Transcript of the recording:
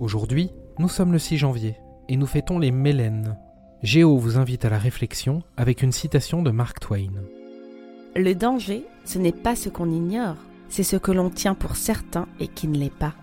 Aujourd'hui, nous sommes le 6 janvier et nous fêtons les Mélènes. Géo vous invite à la réflexion avec une citation de Mark Twain. Le danger, ce n'est pas ce qu'on ignore, c'est ce que l'on tient pour certain et qui ne l'est pas.